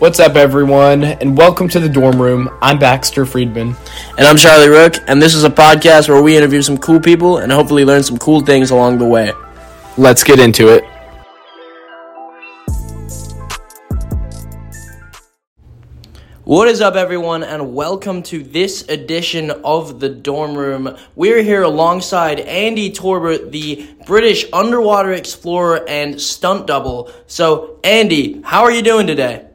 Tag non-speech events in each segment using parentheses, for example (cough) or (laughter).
What's up, everyone, and welcome to the dorm room. I'm Baxter Friedman. And I'm Charlie Rook, and this is a podcast where we interview some cool people and hopefully learn some cool things along the way. Let's get into it. What is up, everyone, and welcome to this edition of the Dorm Room. We're here alongside Andy Torbet, the British underwater explorer and stunt double. So, Andy, how are you doing today?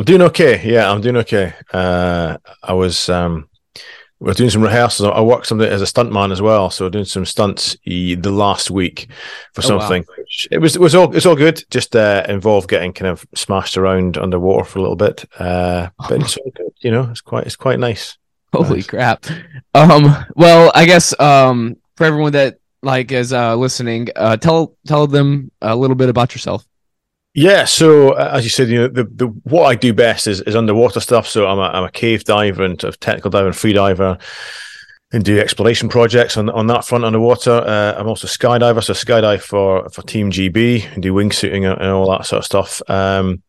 I'm doing okay. Yeah, I'm doing okay. Uh, I was um, we were doing some rehearsals. I worked something as a stuntman as well, so doing some stunts the last week for oh, something. Wow. It was it was all it's all good. Just uh, involved getting kind of smashed around underwater for a little bit, uh, but it's all good. You know, it's quite it's quite nice. Holy nice. crap! Um, well, I guess um, for everyone that like is uh, listening, uh, tell tell them a little bit about yourself. Yeah, so uh, as you said, you know, the, the what I do best is, is underwater stuff. So I'm a, I'm a cave diver and a technical diver and free diver and do exploration projects on on that front underwater. Uh, I'm also a skydiver, so skydive for for Team GB and do wingsuiting and, and all that sort of stuff. Um,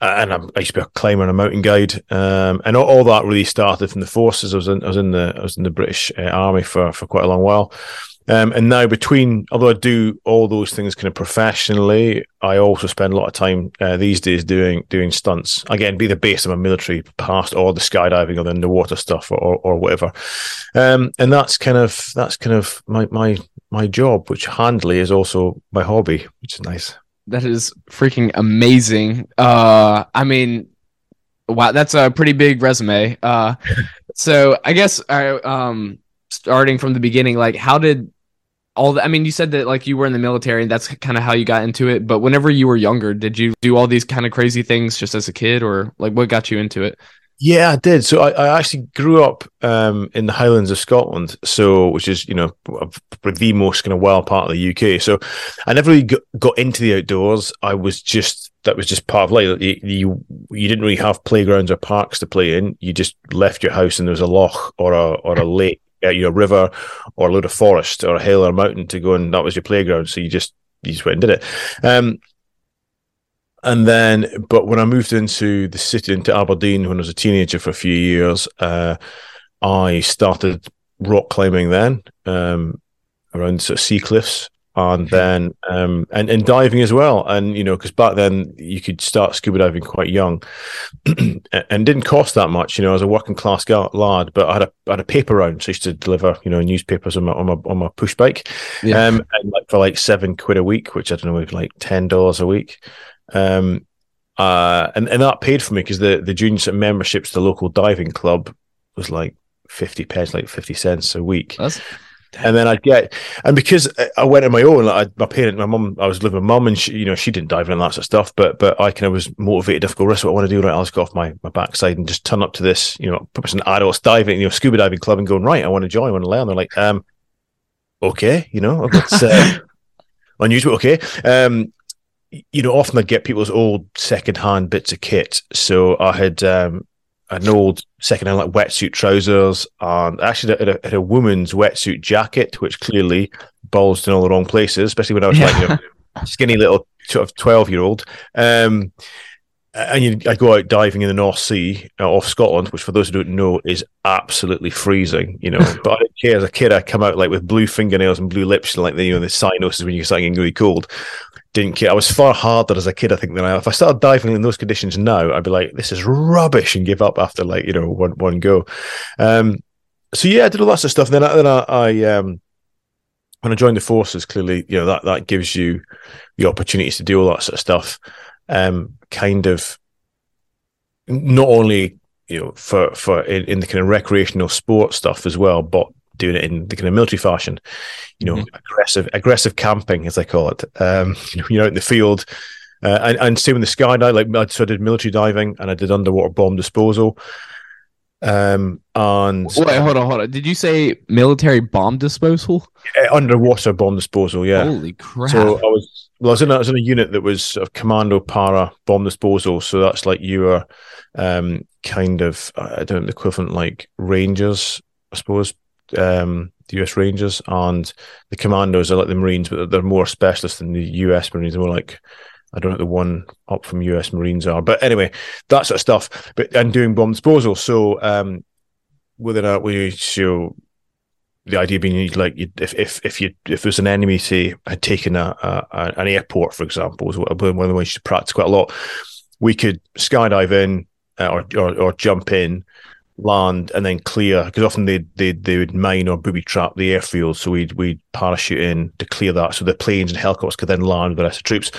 and I'm, i used to be a climber and a mountain guide, um, and all, all, that really started from the forces. I was in I was in the I was in the British uh, Army for for quite a long while. Um, and now between, although I do all those things kind of professionally, I also spend a lot of time uh, these days doing doing stunts. Again, be the base of my military past or the skydiving or the underwater stuff or, or, or whatever. Um, and that's kind of that's kind of my my my job, which handily is also my hobby, which is nice. That is freaking amazing. Uh, I mean, wow, that's a pretty big resume. Uh, (laughs) so I guess I um starting from the beginning, like how did all the, I mean, you said that like you were in the military and that's kind of how you got into it. But whenever you were younger, did you do all these kind of crazy things just as a kid or like what got you into it? Yeah, I did. So I, I actually grew up um, in the Highlands of Scotland, so which is you know the most kind of wild part of the UK. So I never really got, into the outdoors. I was just that was just part of life. You, you, you didn't really have playgrounds or parks to play in. You just left your house and there was a loch or a or a lake you know, river or a load of forest or a hill or a mountain to go and that was your playground. So you just you just went and did it. Um, and then, but when I moved into the city, into Aberdeen, when I was a teenager for a few years, uh, I started rock climbing then um, around sort of sea cliffs and then um, and and diving as well. And you know, because back then you could start scuba diving quite young, (clears throat) and didn't cost that much. You know, as a working class lad, but I had a I had a paper round, so I used to deliver you know newspapers on my on my on my push bike, yeah. um, and like for like seven quid a week, which I don't know, was like ten dollars a week. Um, uh, and and that paid for me because the the junior memberships to the local diving club was like fifty pence, like fifty cents a week. That's and then I'd get, and because I went on my own, like I, my parent, my mum, I was living with mum, and she, you know, she didn't dive in that sort of stuff, but but I kind of was motivated to go, this what I want to do, right? I'll just go off my, my backside and just turn up to this, you know, purpose an adults diving, you know, scuba diving club and going, right, I want to join, I want to learn. They're like, um, okay, you know, it's uh, (laughs) unusual, okay. Um, you know, often I'd get people's old second-hand bits of kit. So I had um, an old secondhand like wetsuit trousers and actually had a, had a, woman's wetsuit jacket, which clearly bulged in all the wrong places, especially when I was yeah. like you know, (laughs) skinny little sort of 12 year old. Um, and you, I go out diving in the North Sea uh, off Scotland, which for those who don't know is absolutely freezing, you know. (laughs) but I didn't care as a kid. I come out like with blue fingernails and blue lips, and like the you know the cyanosis when you're starting getting really cold didn't care. I was far harder as a kid, I think, than I. If I started diving in those conditions now, I'd be like, "This is rubbish," and give up after like you know one one go. Um, so yeah, I did all that of stuff. Then I, then I, I um, when I joined the forces, clearly, you know that that gives you the opportunities to do all that sort of stuff. Um, kind of not only you know for for in, in the kind of recreational sport stuff as well, but doing it in the kind of military fashion, you know, mm-hmm. aggressive aggressive camping as they call it. Um, (laughs) you know, you're out in the field, uh, and, and same with the skydive. Like so I did military diving and I did underwater bomb disposal. Um, and wait, hold on, hold on. Did you say military bomb disposal? Underwater bomb disposal, yeah. Holy crap! So I was well, I was in a, I was in a unit that was sort of commando para bomb disposal. So that's like you are um, kind of I don't know the equivalent like rangers, I suppose, um, the US Rangers and the Commandos are like the Marines, but they're more specialist than the US Marines. They're more like I don't know the one up from US Marines are, but anyway, that sort of stuff. But and doing bomb disposal. So um, whether or not we show the idea being like if if if you if there's an enemy say had taken a, a an airport for example was one of the ways you should practice quite a lot we could skydive in uh, or, or, or jump in land and then clear because often they they they would mine or booby trap the airfield. So we'd we'd parachute in to clear that. So the planes and helicopters could then land with the rest of troops.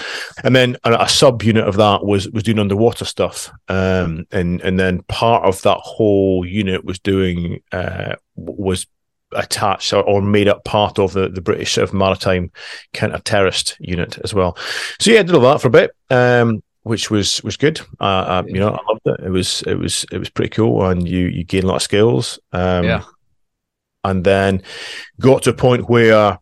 And then a, a sub unit of that was was doing underwater stuff. Um and and then part of that whole unit was doing uh was attached or, or, made up part of the, the British sort of maritime counter terrorist unit as well. So yeah, I did all that for a bit, um, which was was good. Uh, uh, you know, I loved it. It was it was it was pretty cool, and you you gain a lot of skills. Um, yeah, and then got to a point where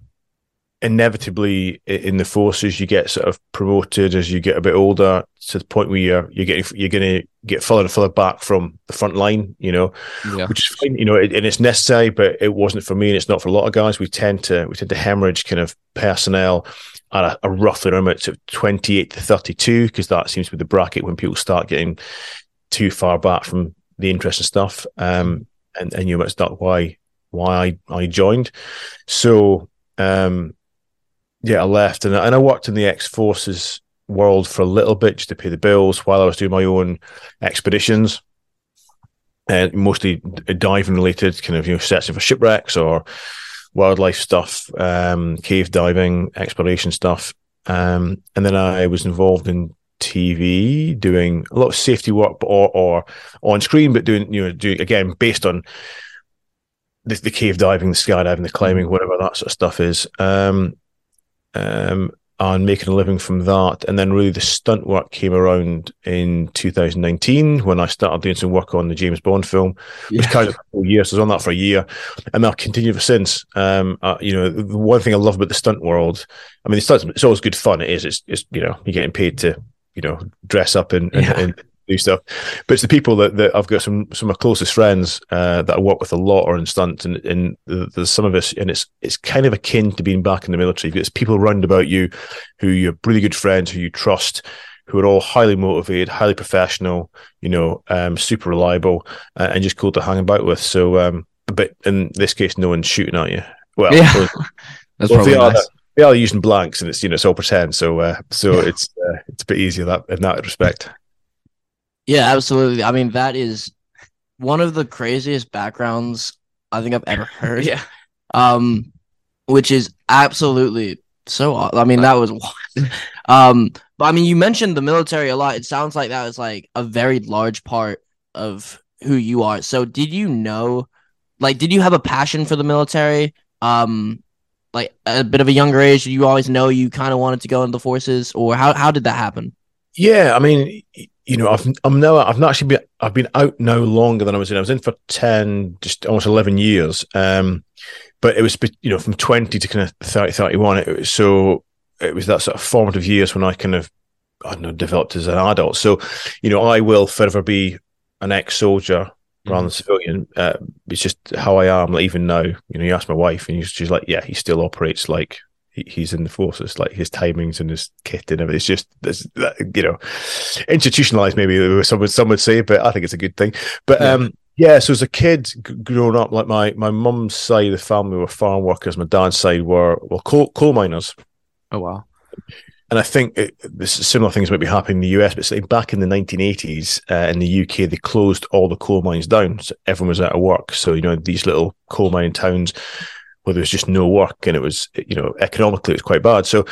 inevitably in the forces you get sort of promoted as you get a bit older to the point where you're you're getting you're going to get further and further back from the front line you know yeah. which is fine you know it, and it's necessary but it wasn't for me and it's not for a lot of guys we tend to we tend to hemorrhage kind of personnel at a, a roughly around about 28 to 32 because that seems to be the bracket when people start getting too far back from the interesting stuff um and and you know not why why I, I joined. So um yeah, I left and, and I worked in the ex forces world for a little bit just to pay the bills while I was doing my own expeditions, and uh, mostly diving related, kind of you know searching for shipwrecks or wildlife stuff, um, cave diving, exploration stuff, um, and then I was involved in TV, doing a lot of safety work, or or on screen, but doing you know doing again based on the, the cave diving, the skydiving, the climbing, whatever that sort of stuff is. Um, um, and making a living from that. And then really the stunt work came around in 2019 when I started doing some work on the James Bond film, yeah. which kind of a year. So I was on that for a year, and I've continued ever since. Um, uh, you know, the one thing I love about the stunt world, I mean, the stunts, it's always good fun. It is. It's, it's you know, you're getting paid to, you know, dress up and, and, yeah. and do stuff. But it's the people that, that I've got some some of my closest friends uh, that I work with a lot are in stunts, and, and there's some of us, and it's it's kind of akin to being back in the military. It's people around about you who you're really good friends, who you trust, who are all highly motivated, highly professional, you know, um, super reliable, uh, and just cool to hang about with. So, um, but in this case, no one's shooting at you. Well, yeah, (laughs) that's well, probably nice. Are, they are using blanks, and it's you know it's all pretend. So, uh, so it's uh, it's a bit easier that in that respect. Yeah, absolutely. I mean, that is one of the craziest backgrounds I think I've ever (laughs) heard. yeah. Um, which is absolutely so. I mean, that was. (laughs) um, but I mean, you mentioned the military a lot. It sounds like that was like a very large part of who you are. So, did you know, like, did you have a passion for the military? Um, like a bit of a younger age, did you always know you kind of wanted to go into the forces, or how how did that happen? Yeah, I mean, you know, I've I'm now I've not actually been I've been out now longer than I was in. I was in for ten, just almost eleven years. Um, but it was you know from twenty to kind of 30, 31. It was, so it was that sort of formative years when I kind of I don't know developed as an adult. So you know, I will forever be an ex-soldier rather than mm-hmm. civilian. Uh, it's just how I am. Like even now, you know, you ask my wife, and she's like, "Yeah, he still operates like he's in the forces, like his timings and his kit and everything. It's just, there's, you know, institutionalized, maybe some would, some would say, but I think it's a good thing. But, yeah. um, yeah, so as a kid growing up, like my my mum's side of the family were farm workers, my dad's side were well coal coal miners. Oh wow! And I think it, this similar things might be happening in the US, but back in the 1980s uh, in the UK, they closed all the coal mines down. So everyone was out of work. So you know these little coal mining towns where there was just no work and it was, you know, economically it was quite bad. So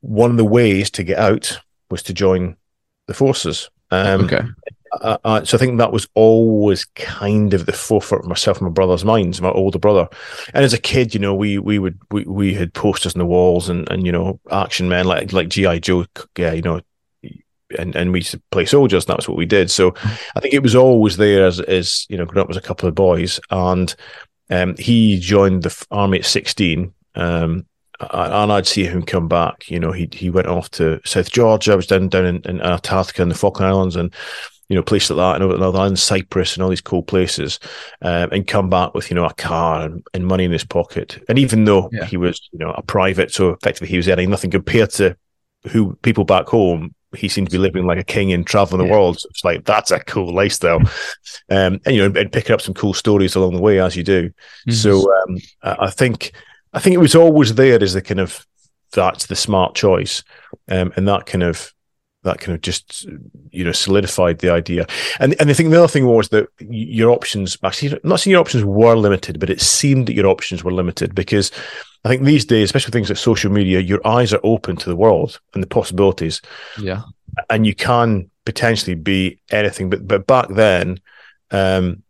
one of the ways to get out was to join the forces. Um, okay. Uh, uh, so I think that was always kind of the forefront of myself and my brother's minds, my older brother. And as a kid, you know, we we would we, we had posters on the walls and and you know action men like like GI Joe, yeah, you know, and and we used to play soldiers. And that was what we did. So I think it was always there as as you know, growing up as a couple of boys, and um, he joined the army at 16. Um, and I'd see him come back. You know, he he went off to South Georgia. I was down down in, in Antarctica and the Falkland Islands, and you know, places like that, and another island, Cyprus, and all these cool places, um, and come back with you know a car and, and money in his pocket. And even though yeah. he was you know a private, so effectively he was earning nothing compared to who people back home he seemed to be living like a king and traveling the Yeah. world. So it's like that's a cool lifestyle, um, and you know, and picking up some cool stories along the way as you do. Mhm. So um, I I think I think it was always there as the kind of that's the smart choice, um, and that kind of that kind of just you know solidified the idea. And and I think the other thing was that your options actually I'm not saying your options were limited, but it seemed that your options were limited because I think these days, especially things like social media, your eyes are open to the world and the possibilities yeah, and you can potentially be anything. But but back then, um,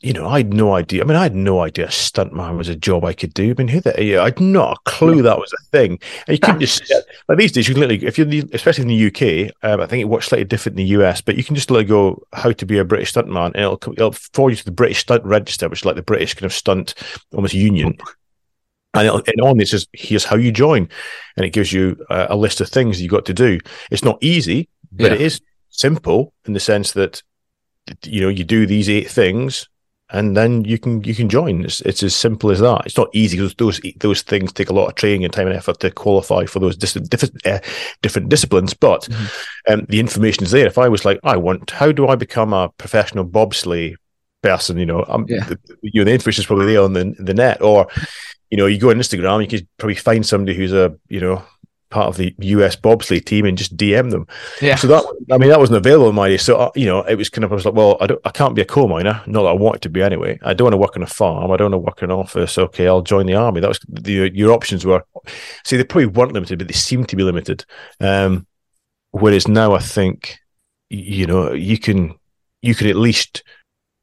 you know, I had no idea. I mean, I had no idea stuntman was a job I could do. I mean, who the yeah, I had not a clue that was a thing. And you couldn't just (laughs) like these days. You can literally, if you're the, especially in the UK, um, I think it works slightly different in the US. But you can just like go how to be a British stuntman, and it'll it'll forward you to the British Stunt Register, which is like the British kind of stunt almost union. (laughs) And, it'll, and on this is here's how you join, and it gives you uh, a list of things you got to do. It's not easy, but Yeah. it is simple in the sense that you know you do these eight things and then you can you can join it's, it's as simple as that it's not easy because those those things take a lot of training and time and effort to qualify for those dis- different uh, different disciplines but Mhm. um, the information is there if i was like i want how do i become a professional bobsleigh person you know um, Yeah. the, you know the information is probably there on the, the net or you know you go on instagram you could probably find somebody who's a you know part of the us bobsleigh team and just dm them yeah, so that, I mean, that wasn't available in my day. So, uh, you know, it was kind of, I was like, well, I don't, I can't be a coal miner. Not that I wanted to be anyway. I don't want to work on a farm. I don't want to work in an office. Okay, I'll join the army. That was the, your options were, see, they probably weren't limited, but they seemed to be limited. Um, whereas now I think, you know, you can, you could at least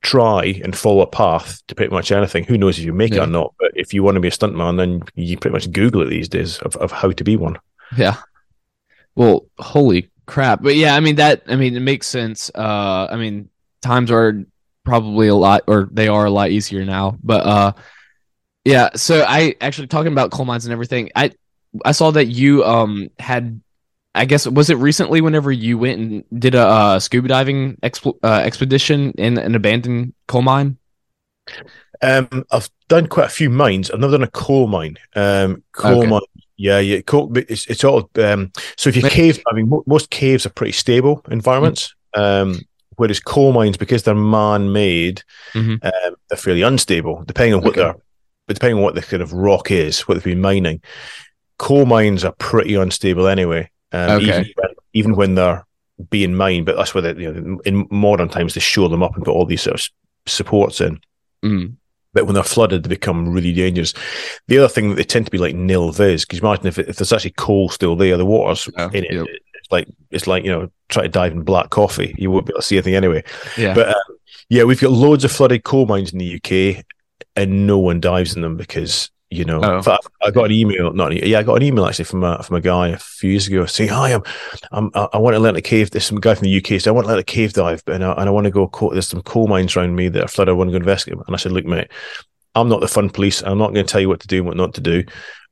try and follow a path to pretty much anything. Who knows if you make it or not? But if you want to be a stuntman, then you pretty much Google it these days of, of how to be one. yeah. Well, holy crap! But yeah, I mean that. I mean it makes sense. Uh, I mean times are probably a lot, or they are a lot easier now. But uh, yeah. So I actually talking about coal mines and everything. I I saw that you um had. I guess was it recently whenever you went and did a uh, scuba diving uh, expedition in an abandoned coal mine? Um, I've done quite a few mines. I've never done a coal mine. Um, coal Okay. mine. Yeah, yeah. Coal, it's it's all. Um, so if you cave, I mean, most caves are pretty stable environments. Um, whereas coal mines, because they're man-made, Mhm. um, they're fairly unstable, depending on what Okay. they're, but depending on what the kind of rock is, what they've been mining. Coal mines are pretty unstable anyway. Um, Okay. even, when, even when they're being mined, but that's where they, you know, in modern times they shore them up and put all these sort of supports in Mm. but when they're flooded, they become really dangerous. The other thing that they tend to be like nil vis, because imagine if, if there's actually coal still there, the water's Yeah, in it. yep. It's like it's like you know try to dive in black coffee, you won't be able to see anything anyway. Yeah. But um, yeah, we've got loads of flooded coal mines in the UK, and no one dives in them because you know. Oh. fact, I got an email, not yeah, I got an email actually from a from a guy a few years ago saying, "Hi, I'm, I'm I want to learn to cave." There's some guy from the UK, so I want to learn to cave dive, and I, and I want to go. Co- there's some coal mines around me that are flooded. I want to go investigate. them." And I said, "Look, mate, I'm not the fun police. I'm not going to tell you what to do and what not to do.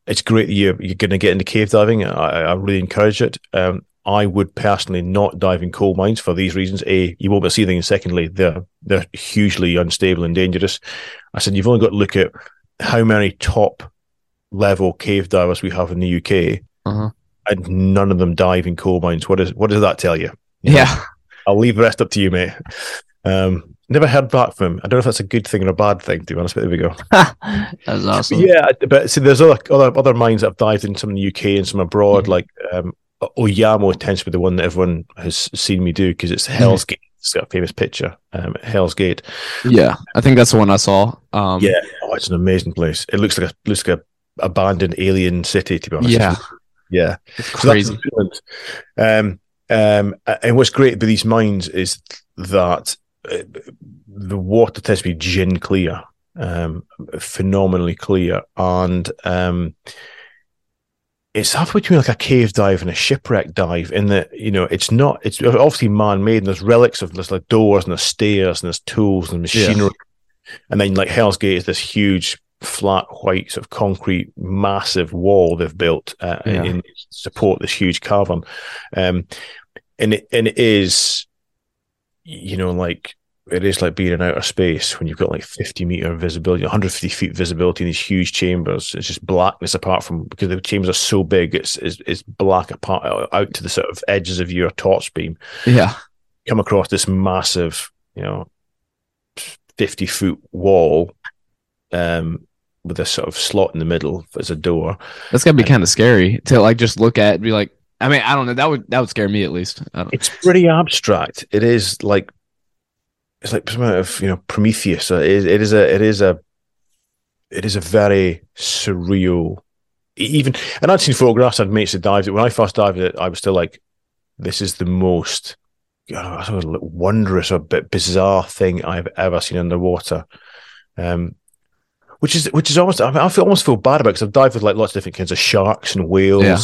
It's great that you're, you're going to get into cave diving. I, I really encourage it. Um, I would personally not dive in coal mines for these reasons. A, you won't be able to see anything. And secondly, they're they're hugely unstable and dangerous. I said you've only got to look at how many top level cave divers we have in the UK, Uh-huh. and none of them dive in coal mines. What is what does that tell you? Yeah. (laughs) I'll leave the rest up to you, mate. Um, never heard back from him. I don't know if that's a good thing or a bad thing, to be honest, but there we go. (laughs) that was awesome. Yeah, but see, there's other other other mines that I've dived in, some in the UK and some abroad. Mhm. Like um, Ojamo tends to be the one that everyone has seen me do because it's Hell's Gate. It's got a famous picture, um, Hell's Gate. Yeah. I think that's the one I saw. Um, Yeah, oh, it's an amazing place. It looks like a looks like a abandoned alien city. To be honest, Yeah. yeah. It's So crazy. in Um, um, and what's great about these mines is that uh, the water tends to be gin clear, um, phenomenally clear, and um, it's halfway between like a cave dive and a shipwreck dive. In that you know, it's not. It's obviously man made. And there's relics of there's like doors and there's stairs and there's tools and Yeah. machinery, and then like Hell's Gate is this huge flat white sort of concrete massive wall they've built uh, Yeah. in, in support this huge cavern um and it and it is you know like it is like being in outer space when you've got like 50 meter visibility, 150 feet visibility in these huge chambers. It's just blackness apart from because the chambers are so big, it's it's, it's black apart out to the sort of edges of your torch beam. Yeah. Come across this massive, you know, 50 foot wall um, with a sort of slot in the middle as a door. That's gotta be kind of scary to like just look at and be like, I mean, I don't know. That would that would scare me at least. I don't, It's pretty abstract. It is like it's like some of you know Prometheus. It is, it is a it is a it is a very surreal. Even and I'd seen photographs. I'd mates that dived it when I first dived it. I was still like, this is the most I wondrous or bit bizarre thing I've ever seen underwater. Um, which is which is almost I, mean, I feel almost feel bad about because I've dived with like lots of different kinds of sharks and whales. Yeah.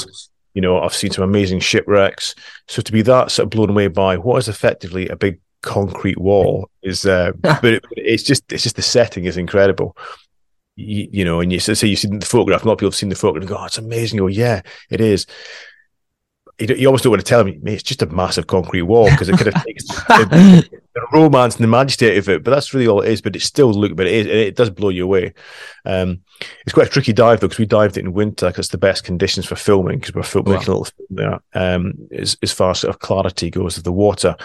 You know, I've seen some amazing shipwrecks. So to be that sort of blown away by what is effectively a big concrete wall is, uh, (laughs) but it, it's just it's just the setting is incredible. You, you know, and you say so you see the photograph. A lot of people have seen the photograph and go, "Oh, it's amazing." You go, "Yeah, it is." You, you almost don't want to tell me, it's just a massive concrete wall because it kind of (laughs) takes the, the romance and the majesty of it. But that's really all it is. But it still look, but it is, and it does blow you away. Um, it's quite a tricky dive though because we dived it in winter because it's the best conditions for filming because we're fil- Wow. making a little film there. Um, as as far as sort of clarity goes of the water,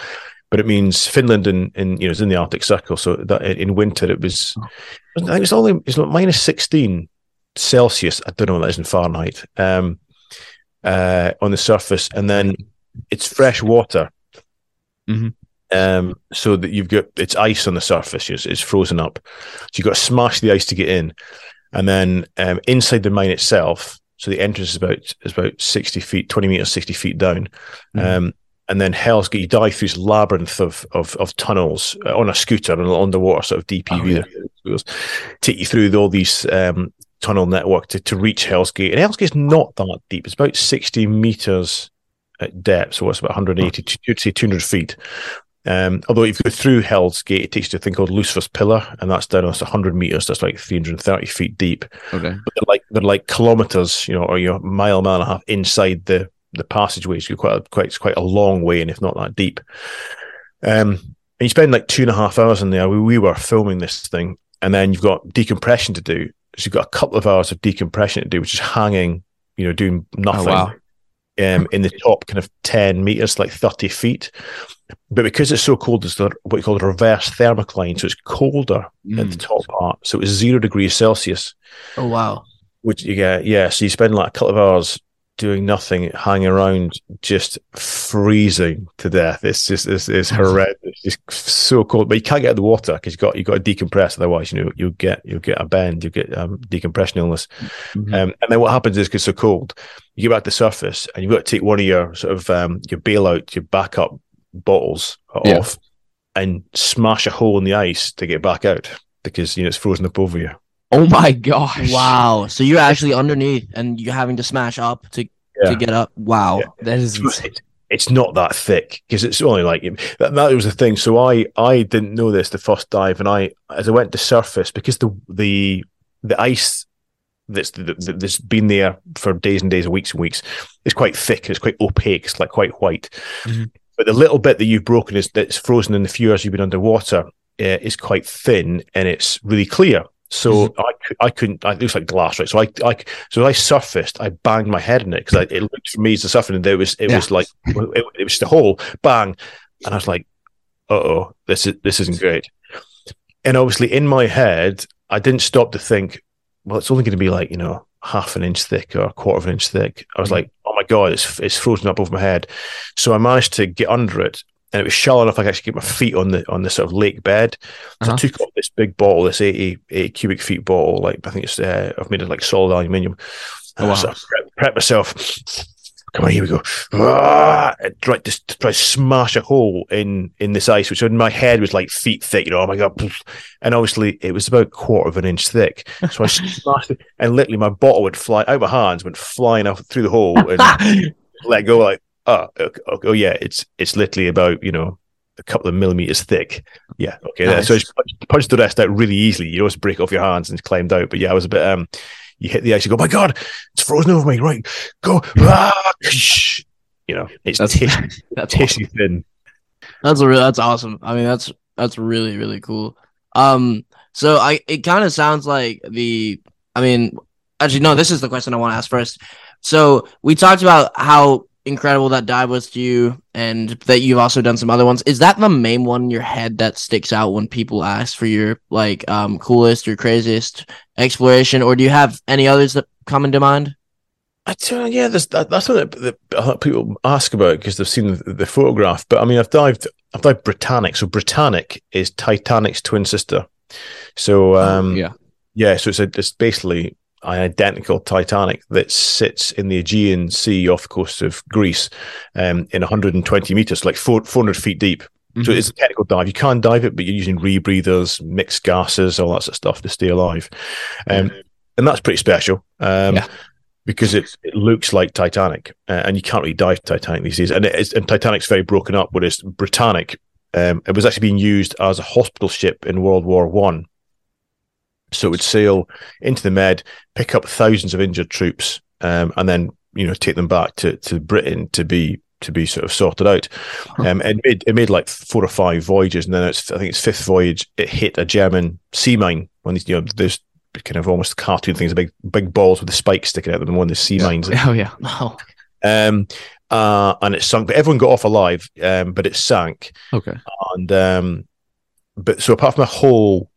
but it means Finland and in, you know is in the Arctic Circle. So that in winter it was, I think it was only it's like minus sixteen Celsius. I don't know what that is in Fahrenheit. Um, uh, on the surface, and then it's fresh water. Mhm. Um, so that you've got it's ice on the surface, it's, it's frozen up. So you've got to smash the ice to get in, and then um, inside the mine itself. So the entrance is about is about sixty feet, twenty meters, sixty feet down. Mhm. Um, and then Hell's Gate, you dive through this labyrinth of of, of tunnels uh, on a scooter, an underwater sort of DPV Oh, yeah. take you through all these um, tunnel network to, to reach Hell's Gate. And Hell's Gate's not that deep; it's about sixty meters at depth, so it's about 180 to you'd say 200 feet. Um, although if you go through Hell's Gate, it takes you to a thing called Lucifer's Pillar, and that's down almost 100 meters. That's like 330 feet deep okay. but they're like they're like kilometers, you know, or you're a mile, mile and a half inside the the passageways. You're quite a, quite quite a long way, and if not that deep. Um, and you spend like two and a half hours in there. We, we were filming this thing, and then you've got decompression to do. So you've got a couple of hours of decompression to do, which is hanging, you know, doing nothing. wow. Um, in the top kind of 10 meters, like 30 feet. But because it's so cold, it's the, what you call the reverse thermocline. So it's colder at the Mm. top part. So it's zero degrees Celsius Oh wow. which you get yeah so you spend like a couple of hours doing nothing hanging around just freezing to death. It's just it's, it's horrendous. It's so cold but you can't get out of the water because you got you got to decompress otherwise you know you'll get you'll get a bend you'll get um, decompression illness. Mhm. um, and then what happens is because it's so cold you get back to the surface and you've got to take one of your sort of um, your bailout your backup bottles Yeah. off and smash a hole in the ice to get back out because you know it's frozen up over you Oh my gosh. Wow. So you're actually underneath and you're having to smash up to Yeah. to get up. Wow. Yeah. That is it's, insane. it's- it's not that thick because it's only like that, that was the thing. So I I didn't know this the first dive, and I as I went to surface because the the the ice that's the, the, that's been there for days and days and weeks and weeks is quite thick. It's quite opaque. It's like quite white. Mhm. But the little bit that you've broken is that's frozen in the few hours you've been underwater uh, is quite thin and it's really clear. So I, I couldn't. I, it looks like glass, right? So I, I, so I surfaced. I banged my head in it because it looked for me as a surfing, and it was, it Yeah. was like, it, it was the hole, bang, and I was like, uh oh, this is this isn't great. And obviously, in my head, I didn't stop to think, well, it's only going to be like you know half an inch thick or a quarter of an inch thick. I was Mhm. like, oh my god, it's it's frozen up over my head. So I managed to get under it, and it was shallow enough I could actually get my feet on the on the sort of lake bed. So Uh-huh. I took off this big bottle, this 80, 80 cubic feet bottle, like I think it's uh, I've made it like solid aluminium. Oh, And I wow. sort of prep, prep myself. Come on, here we go. Ah, try to try to smash a hole in in this ice, which in my head was like feet thick. You know, oh my god! And obviously, it was about a quarter of an inch thick. So I (laughs) smashed it, and literally, my bottle would fly out of my hands, went flying out through the hole, and (laughs) let go. Like, oh, okay, okay, oh yeah, it's it's literally about you know a couple of millimeters thick. Yeah, okay. Nice. So I just punched, punched the rest out really easily. You always break off your hands and climbed out. But yeah, I was a bit um. You hit the ice, you go, my God, it's frozen over me. Right, go. Ah, you know, it's That's tissue, (laughs) that's tissue thin. That's a real, that's awesome. I mean, that's That's really really cool. Um, so I it kind of sounds like the. I mean, actually, no. This is the question I want to ask first. So we talked about how incredible that dive was to you, and that you've also done some other ones. Is that the main one in your head that sticks out when people ask for your like um coolest or craziest exploration, or do you have any others that come into mind? I tell you, yeah, that's what that, that people ask about because they've seen the, the, photograph. But I mean, I've dived, I've dived Britannic. So Britannic is Titanic's twin sister. So Oh, um, yeah. yeah, so it's a, it's basically an identical Titanic that sits in the Aegean Sea off the coast of Greece, um, in 120 meters, like four, 400 feet deep. So Mhm. it's a technical dive. You can dive it, but you're using rebreathers, mixed gases, all that sort of stuff to stay alive. Um, and that's pretty special. Um, Yeah. because it, it looks like Titanic, uh, and you can't really dive Titanic these days. And it is, and Titanic's very broken up. Whereas Britannic, um, it was actually being used as a hospital ship in World War One. So it would sail into the Med, pick up thousands of injured troops, um, and then you know take them back to, to Britain to be to be sort of sorted out. Um, it made it made like four or five voyages, and then it's I think its fifth voyage it hit a German sea mine. When these you know there's kind of almost cartoon things, big big balls with the spikes sticking out of them, one of the sea mines. (laughs) Oh yeah. No. Um, uh, and it sunk, but everyone got off alive. Um, but it sank, Okay. and um, but so apart from a hole,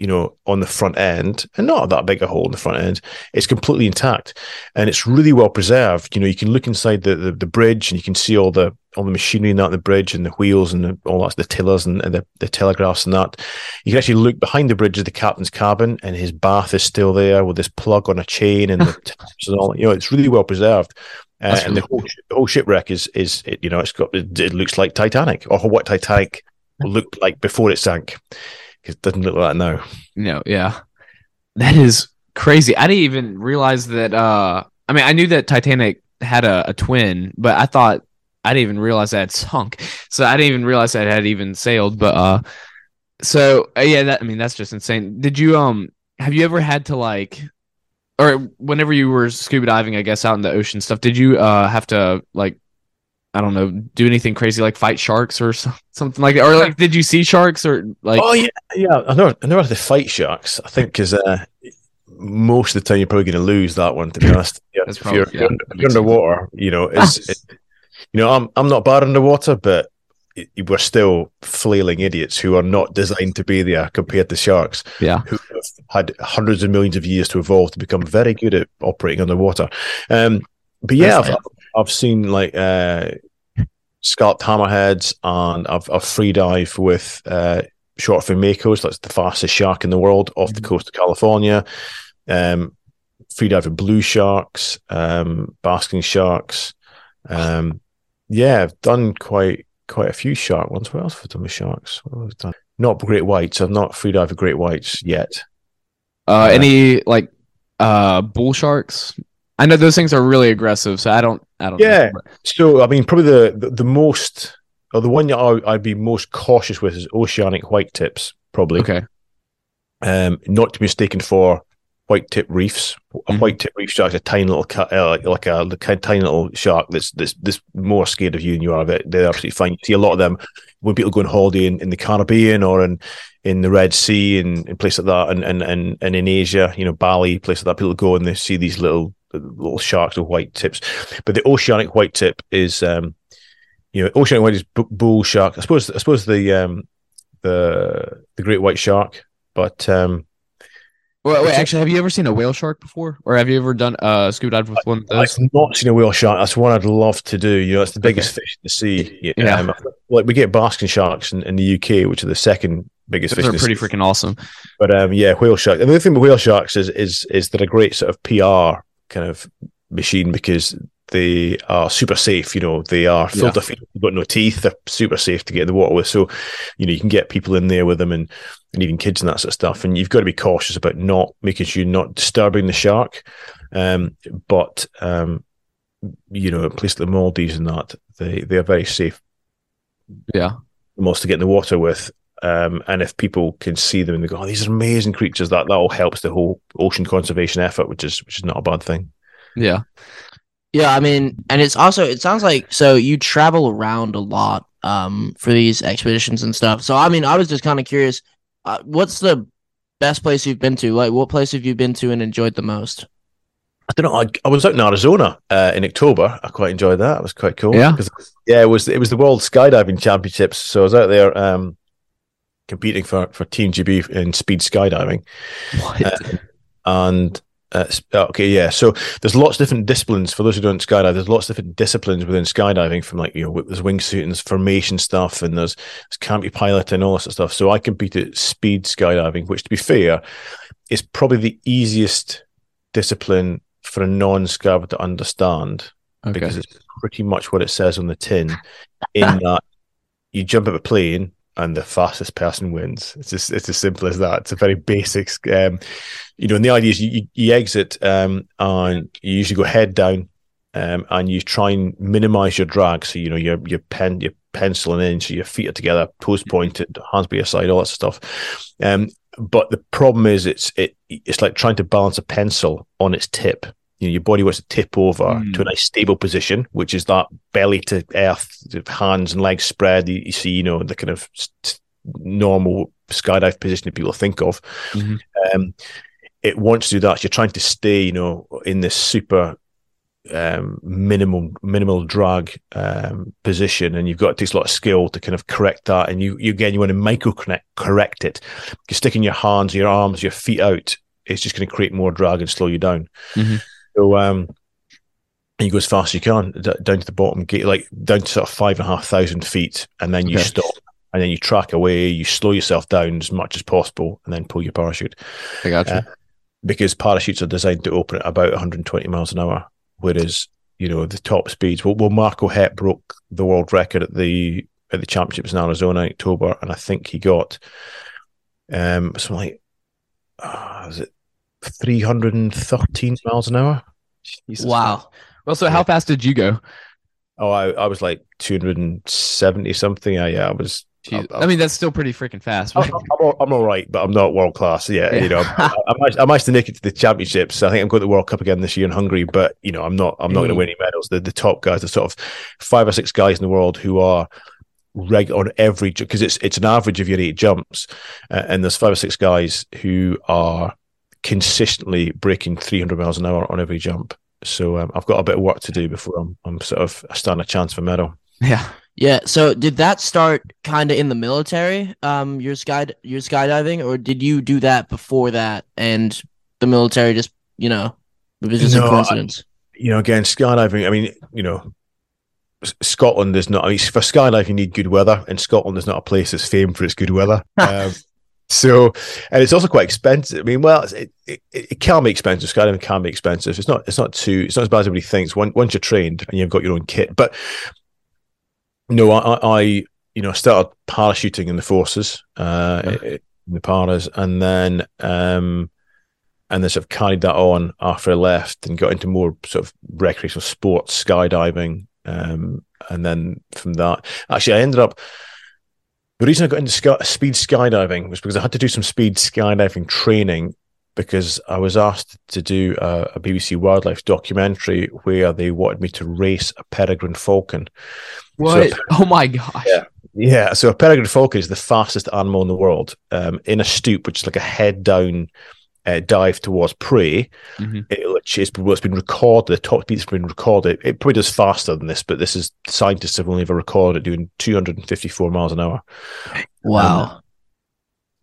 you know, on the front end, and not that big a hole in the front end, it's completely intact, and it's really well preserved. You know, you can look inside the the, the bridge, and you can see all the all the machinery in that the bridge, and the wheels, and the, all that's the tillers and, and the, the telegraphs and that. You can actually look behind the bridge of the captain's cabin, and his bath is still there with this plug on a chain and the (laughs) taps and all. You know, it's really well preserved. Uh, and the whole, the whole shipwreck is is it, you know it's got it, it looks like Titanic or what Titanic (laughs) looked like before it sank. It doesn't look like now. No, yeah. That is crazy. I didn't even realize that uh I mean I knew that Titanic had a, a twin, but I thought I didn't even realize that it sunk. So I didn't even realize that had even sailed. But uh so uh, yeah, that I mean that's just insane. Did you um have you ever had to like or whenever you were scuba diving, I guess out in the ocean stuff, did you uh have to like I don't know, do anything crazy like fight sharks or so- something like that? Or like did you see sharks or like oh yeah, yeah. I never I never had to fight sharks. I think because uh, most of the time you're probably going to lose that one. To be honest, (laughs) yeah, if you're, probably- yeah, if you're makes sense. underwater, you know, it's, (laughs) it, you know, I'm I'm not bad underwater, but it- we're still flailing idiots who are not designed to be there compared to sharks. Yeah. who have had hundreds of millions of years to evolve to become very good at operating underwater. Um, but yeah, I've, I've seen like uh, scalloped hammerheads, and I've, I've free dive with uh, short fin makos. That's the fastest shark in the world off the coast of California. Um, free dive with blue sharks, um, basking sharks. Um, yeah, I've done quite quite a few shark ones. What else have I done with sharks? What have I done? Not great whites. I've not free dive with great whites yet. Uh, any like uh bull sharks? I know those things are really aggressive, so I don't. I don't. Yeah. Know. So, I mean, probably the the, the most or the one that I, I'd be most cautious with is oceanic white tips. Probably, Okay. um, not to be mistaken for white tip reefs. A Mhm. white tip reef shark is a tiny little cat, uh, like, like a a tiny little shark that's that's that's more scared of you than you are of it. They're absolutely fine. You see a lot of them when people go on holiday in, in the Caribbean or in in the Red Sea and, and places like that, and, and and and in Asia, you know, Bali, places like that. People go and they see these little little sharks with white tips. But the oceanic white tip is, um, you know, oceanic white is bu- bull shark. I suppose I suppose the um the the great white shark, but um. Wait, wait, actually, have you ever seen a whale shark before, or have you ever done uh scuba dive with one of those? I've not seen a whale shark. That's one I'd love to do. You know, it's the biggest fish in the sea. Yeah. Um, like we get basking sharks in, in the UK, which are the second biggest Those fish. are pretty sea. freaking awesome. But um, yeah, whale shark. And the other thing with whale sharks is is is they're a great sort of PR kind of machine because they are super safe. You know, they are Yeah. filter feeding. They've got no teeth. They're super safe to get in the water with. So, you know, you can get people in there with them and and even kids and that sort of stuff. And you've got to be cautious about not making sure you're not disturbing the shark. Um, but um, you know, at places like the Maldives and that, they they are very safe Yeah. most to get in the water with. Um, and if people can see them and they go, "Oh, these are amazing creatures," that that all helps the whole ocean conservation effort, which is which is not a bad thing. Yeah. Yeah, I mean, and it's also it sounds like so you travel around a lot um, for these expeditions and stuff. So I mean, I was just kind of curious, uh, what's the best place you've been to? Like, what place have you been to and enjoyed the most? I don't know. I, I was out in Arizona uh, in October. I quite enjoyed that. It was quite cool. Yeah? yeah. It was it was the World Skydiving Championships. So I was out there um, competing for for Team GB in speed skydiving. What? and uh, okay, yeah. So there's lots of different disciplines for those who don't skydive. There's lots of different disciplines within skydiving, from like you know, there's wingsuit and there's formation stuff, and there's, there's canopy pilot and all this sort of stuff. So I competed at speed skydiving, which, to be fair, is probably the easiest discipline for a non-skydiver to understand okay. because it's pretty much what it says on the tin. In (laughs) that you jump out of a plane and the fastest person wins. It's just it's as simple as that. It's a very basic, um, you know. And the idea is you, you, exit um, and you usually go head down, um, and you try and minimize your drag. So you know your your pen your penciling in, so your feet are together, toes pointed, hands by your side, all that stuff. Um, but the problem is it's it it's like trying to balance a pencil on its tip. You know, your body wants to tip over Mm. to a nice stable position, which is that belly to earth, hands and legs spread. You, you see, you know, the kind of normal skydive position that people think of. Mhm. Um, it wants to do that. You're trying to stay, you know, in this super um, minimal minimal drag um, position, and you've got takes a lot of skill to kind of correct that. And you, you again, you want to micro correct it. You're sticking your hands, your arms, your feet out. It's just going to create more drag and slow you down. Mhm. So um, you go as fast as you can d- down to the bottom, get like down to sort of five and a half thousand feet, and then you Okay. stop. And then you track away, you slow yourself down as much as possible, and then pull your parachute I got you. Uh, because parachutes are designed to open at about 120 miles an hour, whereas you know the top speeds. Well, well Marco Hepp broke the world record at the at the championships in Arizona in October, and I think he got um something like uh, was it 313 miles an hour? Jesus Wow. Christ. Well, so how fast did you go? Oh, I, I was like 270 something. I, yeah, I was. Jeez. I- I mean, that's still pretty freaking fast. I'm, I'm, all, I'm all right, but I'm not world class. Yeah, Yeah. you know, I, I, managed, I managed to make it to the championships. I think I'm going to the World Cup again this year in Hungary, but you know, I'm not. I'm not going to Mm. win any medals. The the top guys, the sort of five or six guys in the world who are reg on every because it's it's an average of your eight jumps, uh, and there's five or six guys who are consistently breaking 300 miles an hour on every jump. So um, I've got a bit of work to do before I'm I'm sort of I stand a chance for medal. yeah. Yeah. So did that start kind of in the military? Um, your sky your skydiving, or did you do that before that? And the military just you know it was just No, a I- coincidence. you know, again, skydiving. I mean, you know, Scotland is not. I mean, for skydiving, you need good weather, and Scotland is not a place that's famed for its good weather. (laughs) um, so, and it's also quite expensive. I mean, well, it, it, it can be expensive. Skydiving can be expensive. It's not. It's not too. It's not as bad as everybody thinks. Once once you're trained and you've got your own kit, but no, I, I, I you know, started parachuting in the forces, uh, in the paras, and then. um and then sort of carried that on after I left and got into more sort of recreational sports, skydiving. Um, and then from that, actually, I ended up. The reason I got into sky, speed skydiving was because I had to do some speed skydiving training because I was asked to do a, a BBC wildlife documentary where they wanted me to race a peregrine falcon. What? oh my gosh. Yeah. Yeah, so a peregrine falcon is the fastest animal in the world. Um, in a stoop, which is like a head down uh, dive towards prey, Mhm. it, which is what's been recorded. The top speed's been recorded. It probably does faster than this, but this is scientists have only ever recorded it doing 254 miles an hour. Wow.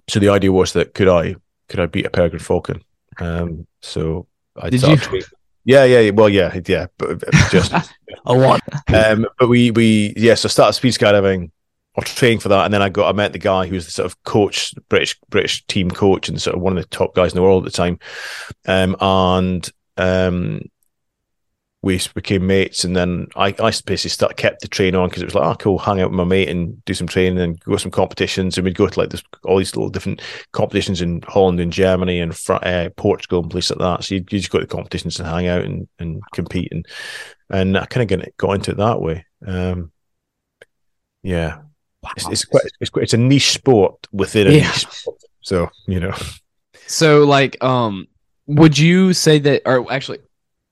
So the idea was that could I could I beat a peregrine falcon? Um, so I Did you? Yeah, yeah, well, yeah, yeah, but but just (laughs) A one. um, but we we yeah, so I started speed skydiving or training for that, and then I got I met the guy who was the sort of coach, British British team coach, and sort of one of the top guys in the world at the time, um, and um, we became mates, and then I I basically start kept the train on because it was like oh cool, hang out with my mate and do some training and go to some competitions, and we'd go to like this all these little different competitions in Holland and Germany and Fr- uh, Portugal and places like that. So you, just go to competitions and hang out and, and compete and and I kind of got into it that way. Um, yeah, it's, it's quite it's quite it's a niche sport within a Yeah. niche sport. So you know, So, like, um, would you say that, or actually,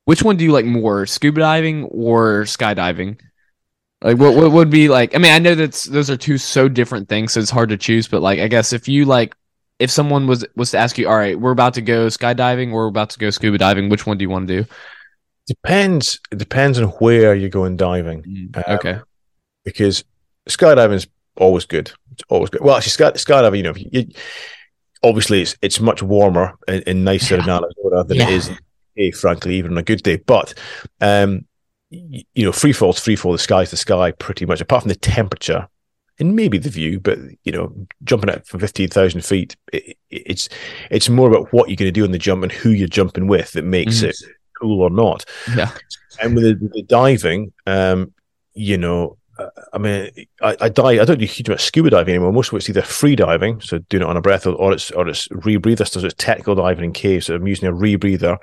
which one do you like more, scuba diving or skydiving? Like what what would be like? I mean, I know that's those are two so different things, so it's hard to choose. But like, I guess if you like, if someone was was to ask you, all right, we're about to go skydiving, we're about to go scuba diving, which one do you want to do? Depends. It depends on where you're going diving. Mm, Um, okay. because skydiving is always good. It's always good. Well, actually, sky, skydiving, you know, you, obviously it's it's much warmer and, and nicer in Arizona than Yeah. it is, UK, frankly, even on a good day. But um, y- you know, free fall's free fall. The sky's the sky, pretty much. Apart from the temperature and maybe the view, but you know, jumping at from fifteen thousand feet, it, it's it's more about what you're going to do on the jump and who you're jumping with that makes Mhm. it cool or not. Yeah. And with the, with the diving, um, you know, I mean, I, I dive. I don't do a huge amount of scuba diving anymore. Most of it's either free diving, so doing it on a breath, or, or it's or it's rebreather. So it's technical diving in caves. So I'm using a rebreather,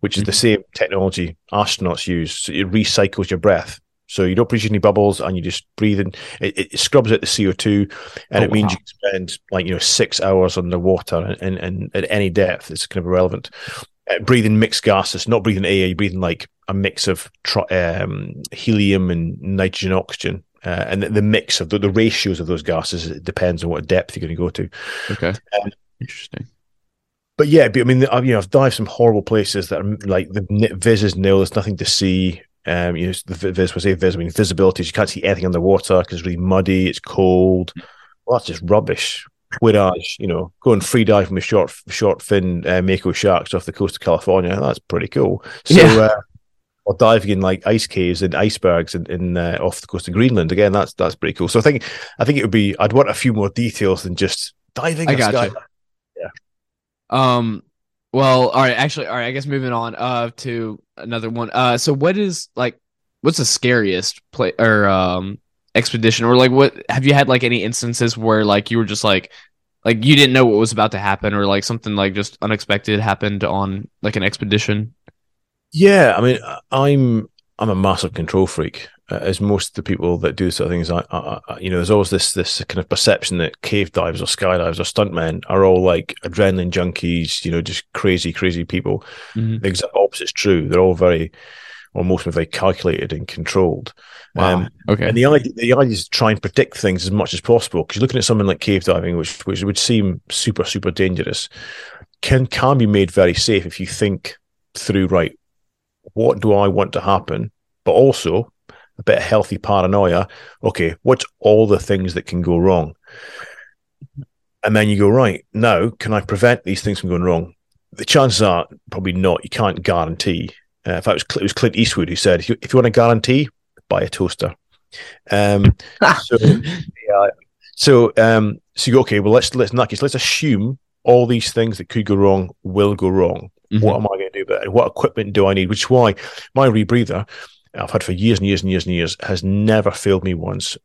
which is the mm-hmm. same technology astronauts use. So it recycles your breath. So you don't produce any bubbles, and you just breathe in. It, it scrubs out the CO two, and Oh, it means wow. you can spend like you know six hours underwater, and, and, and at any depth, it's kind of irrelevant. Uh, breathing mixed gases, not breathing air. You're breathing like a mix of um, helium and nitrogen, oxygen, uh, and the, the mix of the, the ratios of those gases it depends on what depth you're going to go to. Okay. Um, Interesting. But yeah, but, I mean, I've, you know, I've dived some horrible places that are like the vis is nil. There's nothing to see. Um, you know, the vi- vis was say vis. I mean, visibility. You can't see anything underwater because it's really muddy. It's cold. Well, that's just rubbish. Whereas, you know, going free diving with short short fin uh, mako sharks off the coast of California, that's pretty cool. So, Yeah. uh, or diving in like ice caves and icebergs in, in uh, off the coast of Greenland again, that's that's pretty cool. So I think I think it would be. I'd want a few more details than just diving. I or gotcha. sky- Um. Well, all right. Actually, all right. I guess moving on. Uh, to another one. Uh, so what is like, what's the scariest play or um expedition or like what have you had like any instances where like you were just like like you didn't know what was about to happen or like something like just unexpected happened on like an expedition? Yeah, I mean, I'm I'm a massive control freak, uh, as most of the people that do sort of things. I, I, I, you know, there's always this this kind of perception that cave divers or skydivers or stuntmen are all like adrenaline junkies, you know, just crazy, crazy people. Mhm. The exact opposite is true. They're all very, or most of them, very calculated and controlled. Wow. Um, okay. and the idea, the idea is to try and predict things as much as possible. Because you're looking at something like cave diving, which which would seem super super dangerous, can can be made very safe if you think through right. What do I want to happen? But also a bit of healthy paranoia. Okay, what's all the things that can go wrong? And then you go right now. Can I prevent these things from going wrong? The chances are probably not. You can't guarantee. Uh, in fact, it was, it was Clint Eastwood who said, if you, if you want a guarantee, buy a toaster. Um, (laughs) so yeah, so um, so you go okay. Well, let's let's in that case, let's assume all these things that could go wrong will go wrong. Mhm. What am I going to do about it? What equipment do I need? Which is why my rebreather I've had for years and years and years and years has never failed me once.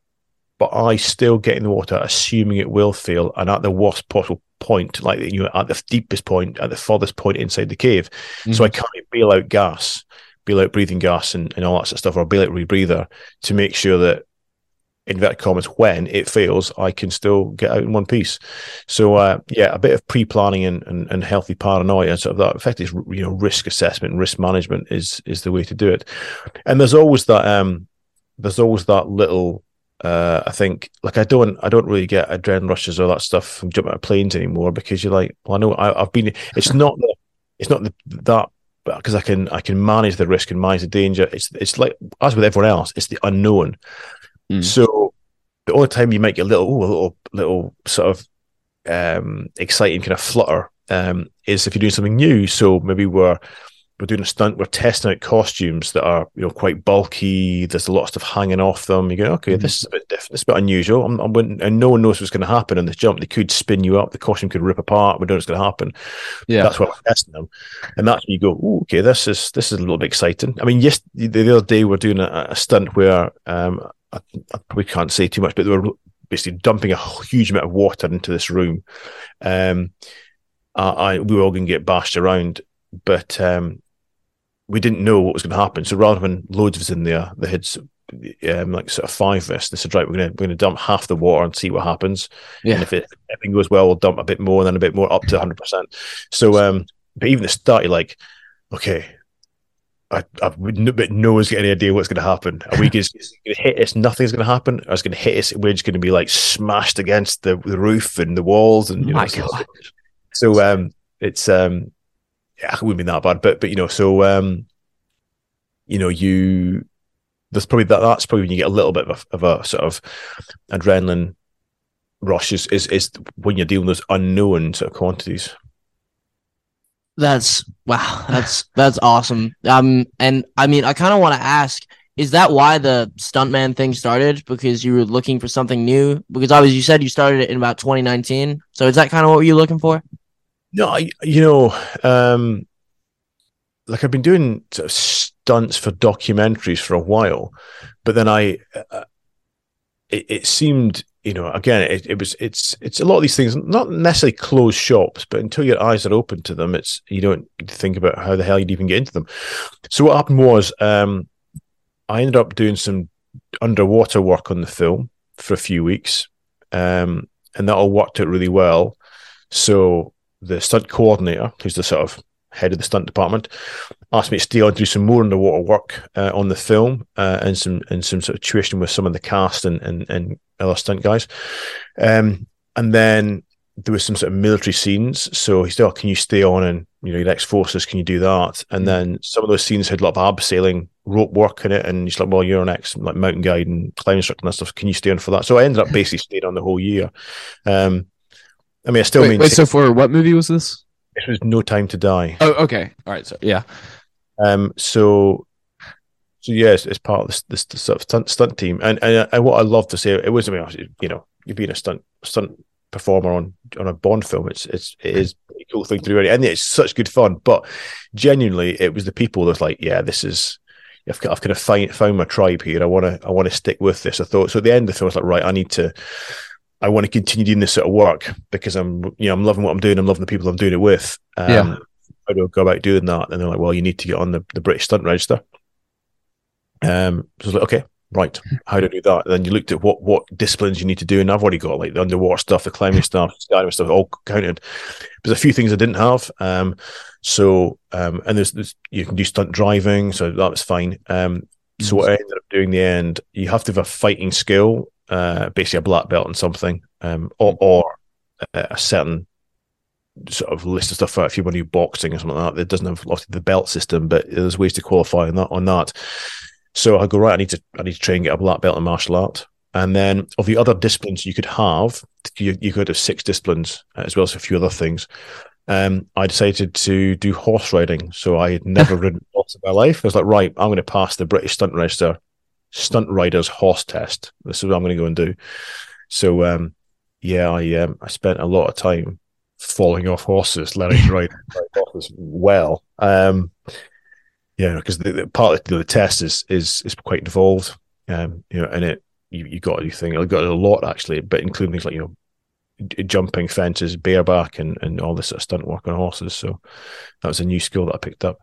But I still get in the water assuming it will fail, and at the worst possible point, like you know, at the deepest point, at the farthest point inside the cave, so I can't bail out gas, bail out breathing gas, and, and all that sort of stuff, or bail out rebreather to make sure that inverted commas when it fails, I can still get out in one piece. So uh, yeah, a bit of pre-planning and, and, and healthy paranoia and sort of that effective you know risk assessment and risk management is is the way to do it. And there's always that um there's always that little uh I think like I don't I don't really get adrenaline rushes or that stuff from jumping out of planes anymore because you're like well I know I, I've been it's not the it's not the, that because I can I can manage the risk and manage the danger. It's it's like as with everyone else, it's the unknown. Mm. So the only time you might get a little, ooh, a little, little sort of um, exciting kind of flutter um, is if you're doing something new. So maybe we're we're doing a stunt, we're testing out costumes that are you know quite bulky. There's a lot of stuff hanging off them. You go, okay, Mhm. this is a bit different. It's a bit unusual. I'm, I'm, and no one knows what's going to happen in this jump. They could spin you up. The costume could rip apart. We don't know what's going to happen. Yeah. That's why we're testing them, and that's when you go, Ooh, okay, this is this is a little bit exciting. I mean, yes, the, the other day we're doing a, a stunt where um, I, I probably can't say too much, but they were basically dumping a huge amount of water into this room. Um, I, I we were all going to get bashed around, but um, we didn't know what was going to happen. So rather than loads of us in there, they had um, like sort of five of us. They said, right, we're going to we're going to dump half the water and see what happens. Yeah. And if it everything goes well, we'll dump a bit more and then a bit more up to 100. percent So, um, but even the start, you're like, okay, I, I but no one's got any idea what's going to happen. Are we going to hit us? Nothing's going to happen. Or it's going to hit us. We're just going to be like smashed against the, the roof and the walls. And you know, My so, God. so um, it's um, yeah, it wouldn't be that bad. But but you know, so um, you know, you there's probably that. That's probably when you get a little bit of a, of a sort of adrenaline rush. Is, is is when you're dealing with those unknown sort of quantities. That's wow. That's that's awesome. Um, and I mean, I kind of want to ask: Is that why the stuntman thing started? Because you were looking for something new? Because obviously you said you started it in about 2019. So is that kind of what were you looking for? No, I, you know, um, like I've been doing sort of stunts for documentaries for a while, but then I, uh, it, it seemed, you know, again, it, it was, it's, it's a lot of these things, not necessarily closed shops, but until your eyes are open to them, it's, you don't think about how the hell you'd even get into them. So what happened was, um, I ended up doing some underwater work on the film for a few weeks, um, and that all worked out really well. So the stunt coordinator, who's the sort of head of the stunt department, asked me to stay on to do some more underwater work uh, on the film uh, and some and some sort of tuition with some of the cast and and, and other stunt guys. Um, and then there was some sort of military scenes. So he said, oh, can you stay on and you know your ex forces, can you do that? And then some of those scenes had a lot of abseiling rope work in it, and he's like, well, you're an ex like mountain guide and climbing instructor and stuff. Can you stay on for that? So I ended up basically staying on the whole year. Um, I mean, I still Wait, mean wait, so for what movie was this? it was No Time to Die. Oh, okay. All right. So yeah. Um, so, so yes, it's part of this, this, this sort of stunt, stunt team, and, and and what I love to say, it was I mean, you know, you being a stunt stunt performer on on a Bond film, it's it's it is a cool thing to do, and it's such good fun. But genuinely, it was the people that's like, yeah, this is. I've, I've kind of find, found my tribe here. I want to I want to stick with this. I thought so. At the end of the film, I was like, right, I need to I want to continue doing this sort of work because I'm, you know, I'm loving what I'm doing. I'm loving the people I'm doing it with. Um, Yeah. How do I go about doing that? And they're like, well, you need to get on the, the British Stunt Register. Um, so I was like, okay, right. How do I do that? And then you looked at what what disciplines you need to do, and I've already got like the underwater stuff, the climbing stuff, skydiving stuff, all counted. There's a few things I didn't have. Um, so um, and there's, there's you can do stunt driving, so that was fine. Um, so what I ended up doing in the end, you have to have a fighting skill, uh, basically a black belt in something, um, or, or a, certain sort of list of stuff if you want to do boxing or something like that. It doesn't have obviously the belt system, but there's ways to qualify on that on that. So I go right. I need to I need to try and get a black belt in martial art, and then of the other disciplines you could have, you you could have six disciplines uh, as well as a few other things. Um, I decided to do horse riding. So I had never (laughs) ridden a horse in my life. I was like, right, I'm going to pass the British Stunt Register stunt riders horse test. This is what I'm going to go and do. So um, yeah, I um, I spent a lot of time falling off horses, learning (laughs) to ride, ride horses well. Um, yeah, because the, the part of the, the test is is is quite involved. Um, you know, and it you you got to do things. I got a lot actually, but including things like you know jumping fences, bareback, and and all this sort of stunt work on horses. So that was a new skill that I picked up.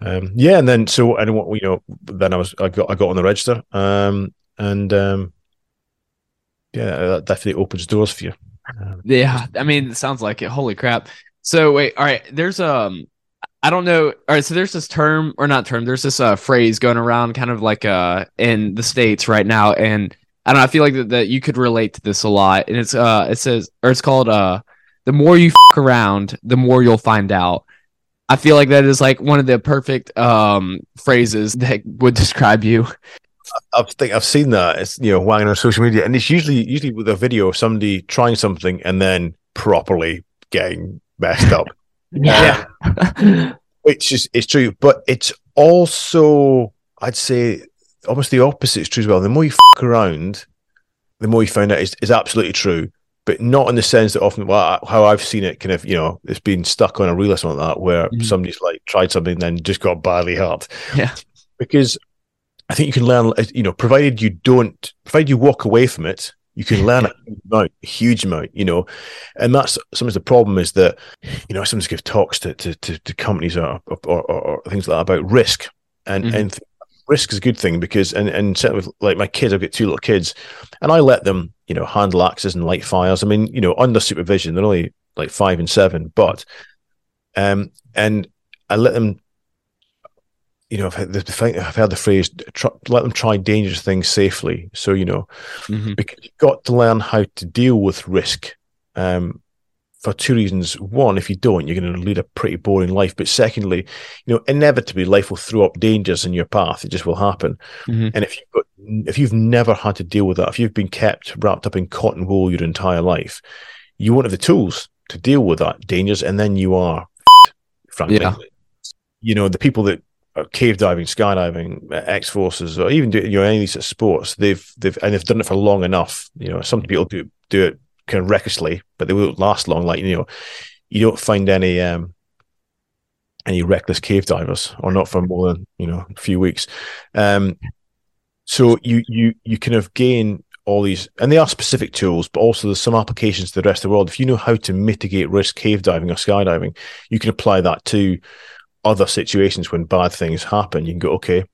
Um, yeah, and then so and what you know, then I was I got I got on the register, um, and um, yeah, that definitely opens doors for you. Um, Yeah, I mean, it sounds like it. Holy crap! So wait, all right. There's um, I don't know. All right, so there's this term or not term. There's this uh phrase going around, kind of like uh in the states right now, and I don't know. I feel like that, that you could relate to this a lot, and it's uh, it says or it's called uh, the more you f- around, the more you'll find out. I feel like that is like one of the perfect um phrases that would describe you. I think I've seen that. It's you know wagging on social media, and it's usually usually with a video of somebody trying something and then properly getting messed up. (laughs) Yeah. which is it's true, but it's also I'd say almost the opposite is true as well. The more you f- around, the more you find out is, is absolutely true, but not in the sense that often well, how I've seen it kind of you know it's been stuck on a reel or something like that where Mhm. somebody's like tried something and then just got badly hurt. Yeah. because I think you can learn, uh, you know, provided you don't, provided you walk away from it, you can learn a huge amount, a huge amount, you know, and that's sometimes the problem is that, you know, sometimes give talks to to, to, to companies or or, or or things like that about risk, and Mhm. and risk is a good thing because and and certainly with like my kids, I've got two little kids, and I let them, you know, handle axes and light fires. I mean, you know, under supervision, they're only like five and seven, but um, and I let them you know, I've had, the, I've heard the phrase "let them try dangerous things safely." So you know, Mhm. because you've got to learn how to deal with risk. Um, for two reasons: one, if you don't, you're going to lead a pretty boring life. But secondly, you know, inevitably life will throw up dangers in your path. It just will happen. Mhm. And if you've got, if you've never had to deal with that, if you've been kept wrapped up in cotton wool your entire life, you won't have the tools to deal with that dangers, and then you are, frankly, Yeah. you know, the people that are cave diving, skydiving, X forces, or even do you know any of these sports, they've they've and they've done it for long enough. You know, some people do do it kind of recklessly, but they won't last long. Like you know, you don't find any um any reckless cave divers, or not for more than you know a few weeks. Um, so you you you kind of gain all these, and they are specific tools, but also there's some applications to the rest of the world. If you know how to mitigate risk cave diving or skydiving, you can apply that to other situations when bad things happen. You can go, okay,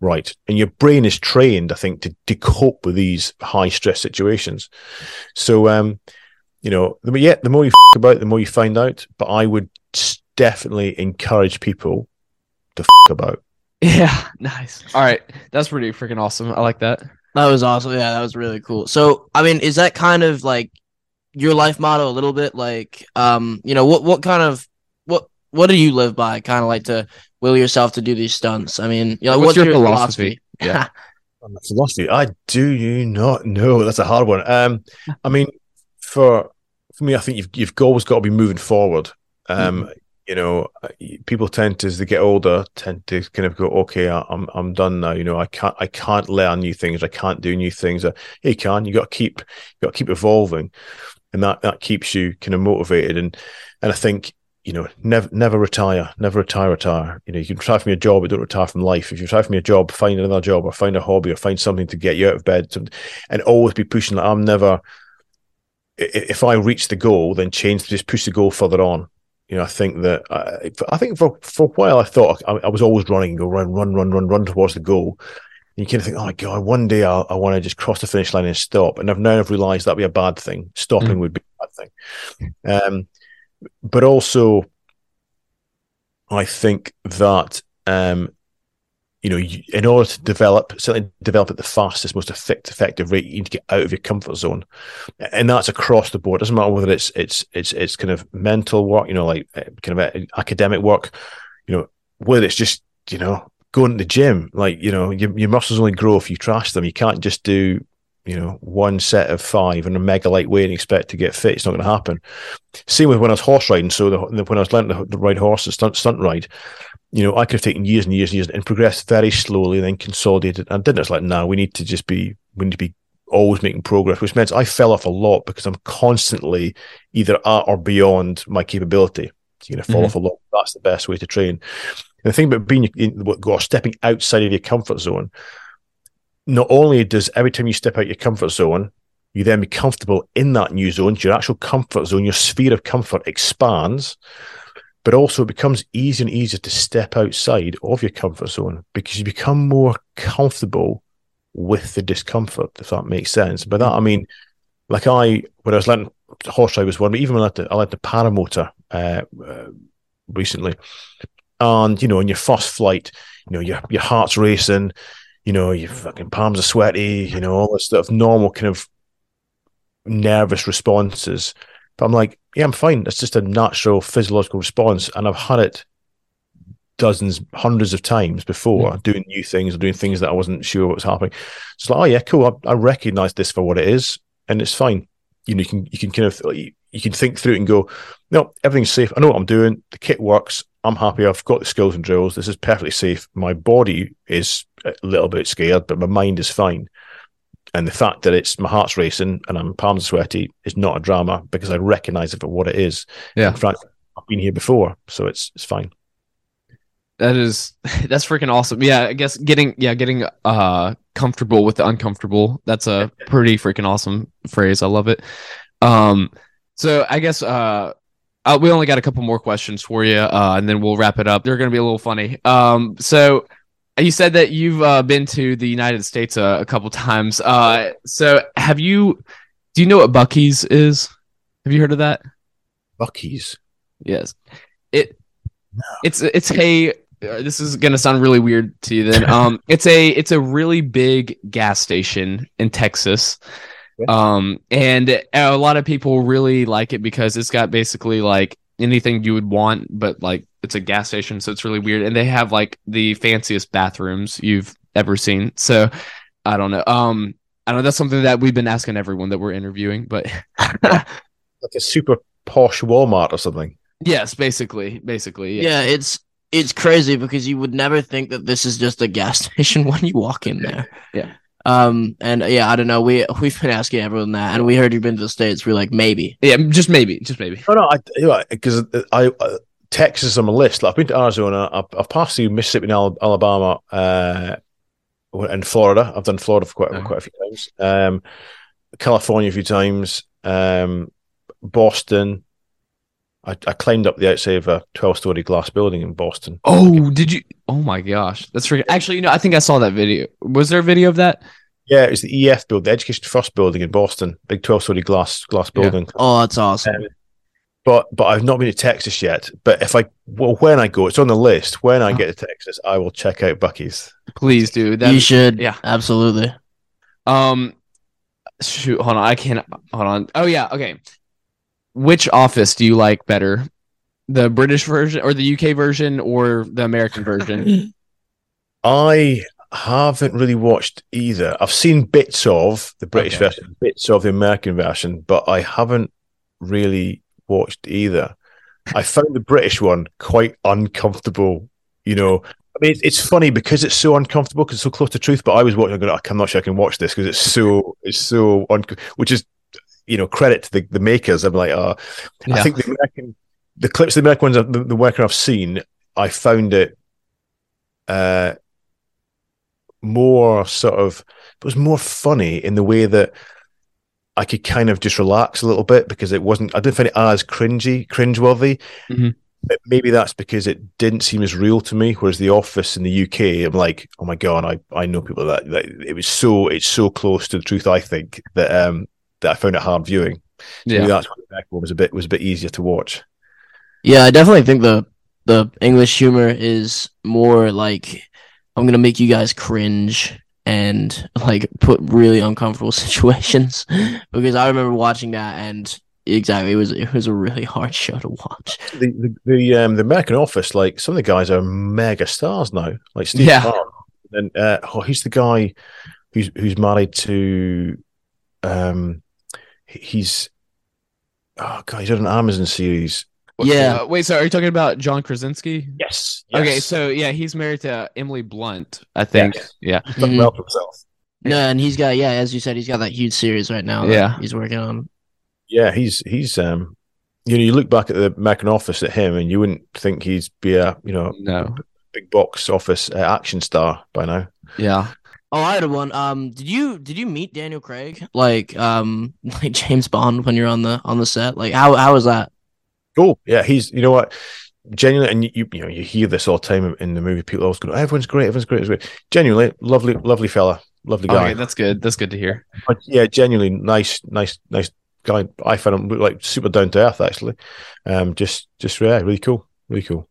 right, and your brain is trained, I think, to to cope with these high stress situations. So, um, you know, the yeah, the more you f- about, the more you find out. But I would definitely encourage people to f- about. (laughs) Yeah, nice. All right, that's pretty freaking awesome. I like that. That was awesome. Yeah, that was really cool. So, I mean, is that kind of like your life motto a little bit? Like, um, you know, what what kind of what what do you live by? Kind of like to will yourself to do these stunts. I mean, you know, What's what's, your your, philosophy? philosophy? Yeah. (laughs) philosophy. I do you not know. That's a hard one. Um, I mean, for for me, I think you've you've always got to be moving forward. Um, you know, uh, people tend to as they get older tend to kind of go, okay, I- I'm I'm done now. You know, I can't I can't learn new things. I can't do new things. Uh, yeah, you can. You got to keep you got to keep evolving, and that that keeps you kind of motivated. And and I think you know, never never retire, never retire, retire. You know, you can retire from your job, but don't retire from life. If you retire from your job, find another job or find a hobby or find something to get you out of bed, and always be pushing. Like, I'm never. If I reach the goal, then change, just push the goal further on. You know, I think that I, I think for for a while I thought I, I was always running and go run, run, run, run, run towards the goal. And you kind of think, oh my god, one day I'll, I want to just cross the finish line and stop. And I've now I've realised that'd be a bad thing. Stopping would be a bad thing. Um, but also, I think that um, you know, in order to develop, certainly develop at the fastest, most effective, effective rate, you need to get out of your comfort zone, and that's across the board. It doesn't matter whether it's it's it's it's kind of mental work, you know, like uh, kind of uh, academic work, you know, whether it's just you know going to the gym, like you know, your, your muscles only grow if you trash them. You can't just do you know one set of five and a mega lightweight and expect to get fit. It's not going to happen. Same with when I was horse riding. So the, when I was learning to, ride horse and stunt stunt ride, you know, I could have taken years and years and years and progressed very slowly, and then consolidated. And didn't. It's like, now we need to just be, we need to be always making progress, which means I fell off a lot because I'm constantly either at or beyond my capability. So you're going to fall Mhm. off a lot. That's the best way to train. And the thing about being in, or stepping outside of your comfort zone, not only does every time you step out your comfort zone, you then be comfortable in that new zone, your actual comfort zone, your sphere of comfort expands, but also it becomes easier and easier to step outside of your comfort zone because you become more comfortable with the discomfort, if that makes sense. By that I mean, like I when I was learning horse ride was one, but even when I the, I led the paramotor uh, uh, recently, and you know, in your first flight, you know, your your heart's racing, you know, your fucking palms are sweaty, you know, all this stuff, normal kind of nervous responses. But I'm like, yeah, I'm fine. It's just a natural physiological response. And I've had it dozens, hundreds of times before hmm. doing new things or doing things that I wasn't sure what was happening. It's like, oh yeah, cool. I, I recognize this for what it is and it's fine. You know, you can, you can kind of, you, you can think through it and go, no, everything's safe. I know what I'm doing. The kit works. I'm happy. I've got the skills and drills. This is perfectly safe. My body is a little bit scared, but my mind is fine. And the fact that it's my heart's racing and I'm palms sweaty is not a drama because I recognize it for what it is. Yeah. In fact, I've been here before, so it's it's fine. That is (laughs) that's freaking awesome. Yeah, I guess getting yeah, getting uh comfortable with the uncomfortable. That's a pretty freaking awesome phrase. I love it. Um so I guess uh, uh we only got a couple more questions for you uh and then we'll wrap it up. They're going to be a little funny. Um so you said that you've uh, been to the United States uh, a couple times. Uh so have you do you know what Buc-ee's is? Have you heard of that? Buc-ee's. Yes. It it's it's a uh, this is gonna sound really weird to you. Then, (laughs) um, it's a it's a really big gas station in Texas. Yeah. Um, and a lot of people really like it because it's got basically like anything you would want, but like it's a gas station, so it's really weird. And they have like the fanciest bathrooms you've ever seen. So I don't know. Um, I don't know. That's something that we've been asking everyone that we're interviewing, but (laughs) Like a super posh Walmart or something. yes, basically, basically, Yeah. yeah. it's it's crazy because you would never think that this is just a gas (laughs) station when you walk in there. Yeah. Um and yeah, I don't know. We we've been asking everyone that, and we heard you've been to the states. We're like maybe. Yeah, just maybe, just maybe. No, no, I you know, because I, I Texas on my list. Like, I've been to Arizona. I've, I've passed through Mississippi and Al- Alabama, uh, and Florida. I've done Florida for quite Oh. quite a few times. Um, California a few times. Um, Boston. I, I climbed up the outside of a twelve-story glass building in Boston. Oh, did you? Oh my gosh, that's freaking. Actually, you know, I think I saw that video. Was there a video of that? Yeah, it's the EF building, the Education Trust building in Boston, big twelve-story glass glass Yeah. building. Oh, that's awesome. Um, but but I've not been to Texas yet. But if I well, when I go, it's on the list. When I Oh. get to Texas, I will check out Buc-ee's. Please do. That you should. yeah. absolutely. Um, shoot, hold on. I can't. Hold on. Oh yeah. Okay. Which office do you like better? The British version or the UK version or the American version? (laughs) I haven't really watched either. I've seen bits of the British Okay. version, bits of the American version, but I haven't really watched either. I found the British one quite uncomfortable. You know, I mean, it's, it's funny because it's so uncomfortable because it's so close to truth. But I was watching, going, I'm not sure I can watch this because it's so, it's so, un- which is, you know, credit to the, the makers. I'm like, uh, I think the American, the clips, the American ones, the, the work I've seen, I found it, uh, more sort of it was more funny in the way that I could kind of just relax a little bit because it wasn't I didn't find it as cringy, cringeworthy. Mhm. But maybe that's because it didn't seem as real to me. Whereas the office in the UK, I'm like, oh my god, I, I know people that, that it was so it's so close to the truth. I think that um that I found it hard viewing. So Yeah. that's why the back one was a bit was a bit easier to watch. Yeah, I definitely think the the English humor is more like I'm gonna make you guys cringe and like put really uncomfortable (laughs) situations because I remember watching that and exactly it was it was a really hard (laughs) show to watch. The the, the um the American Office, like some of the guys are mega stars now, like Steve Yeah. And uh, oh, he's the guy who's who's married to, um, he's oh god, he's on an Amazon series. Yeah. Uh, wait, so are you talking about John Krasinski? Yes. Okay, so yeah, he's married to Emily Blunt, I think. Yes. Yeah. he's done Mhm. well for himself. No, and he's got yeah, as you said, he's got that huge series right now. that Yeah. he's working on. Yeah, he's he's um, you know, you look back at the American Office at him, and you wouldn't think he'd be a you know No. big box office uh, action star by now. Yeah. Oh, I had one. Um, did you did you meet Daniel Craig like um (laughs) like James Bond when you're on the on the set? Like how how was that? Cool. Yeah, he's you know what, genuinely, and you you know you hear this all the time in the movie. People always go, "Everyone's great, everyone's great." Everyone's great. Genuinely, lovely, lovely fella, lovely guy. Okay, that's good. That's good to hear. But yeah, genuinely nice, nice, nice guy. I found him like super down to earth. Actually, um, just just yeah, really cool, really cool.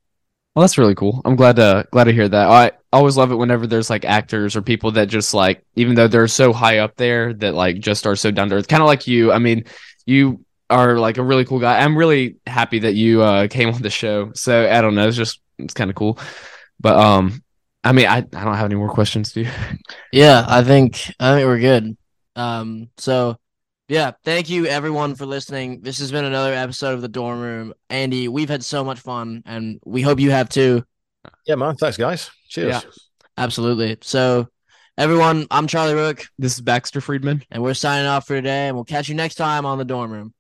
Well, that's really cool. I'm glad to glad to hear that. I always love it whenever there's like actors or people that just like, even though they're so high up there, that like just are so down to earth. Kind of like you. I mean, you are like a really cool guy. I'm really happy that you uh, came on the show. So I don't know. It's just it's kind of cool. But um, I mean, I I don't have any more questions, do you? Yeah, I think I think we're good. Um, so yeah, thank you everyone for listening. This has been another episode of the Dorm Room. Andy, we've had so much fun, and we hope you have too. Yeah, man. Thanks, guys. Cheers. Yeah. Absolutely. So, everyone, I'm Charlie Rook, This is Baxter Friedman. and we're signing off for today. And we'll catch you next time on the Dorm Room.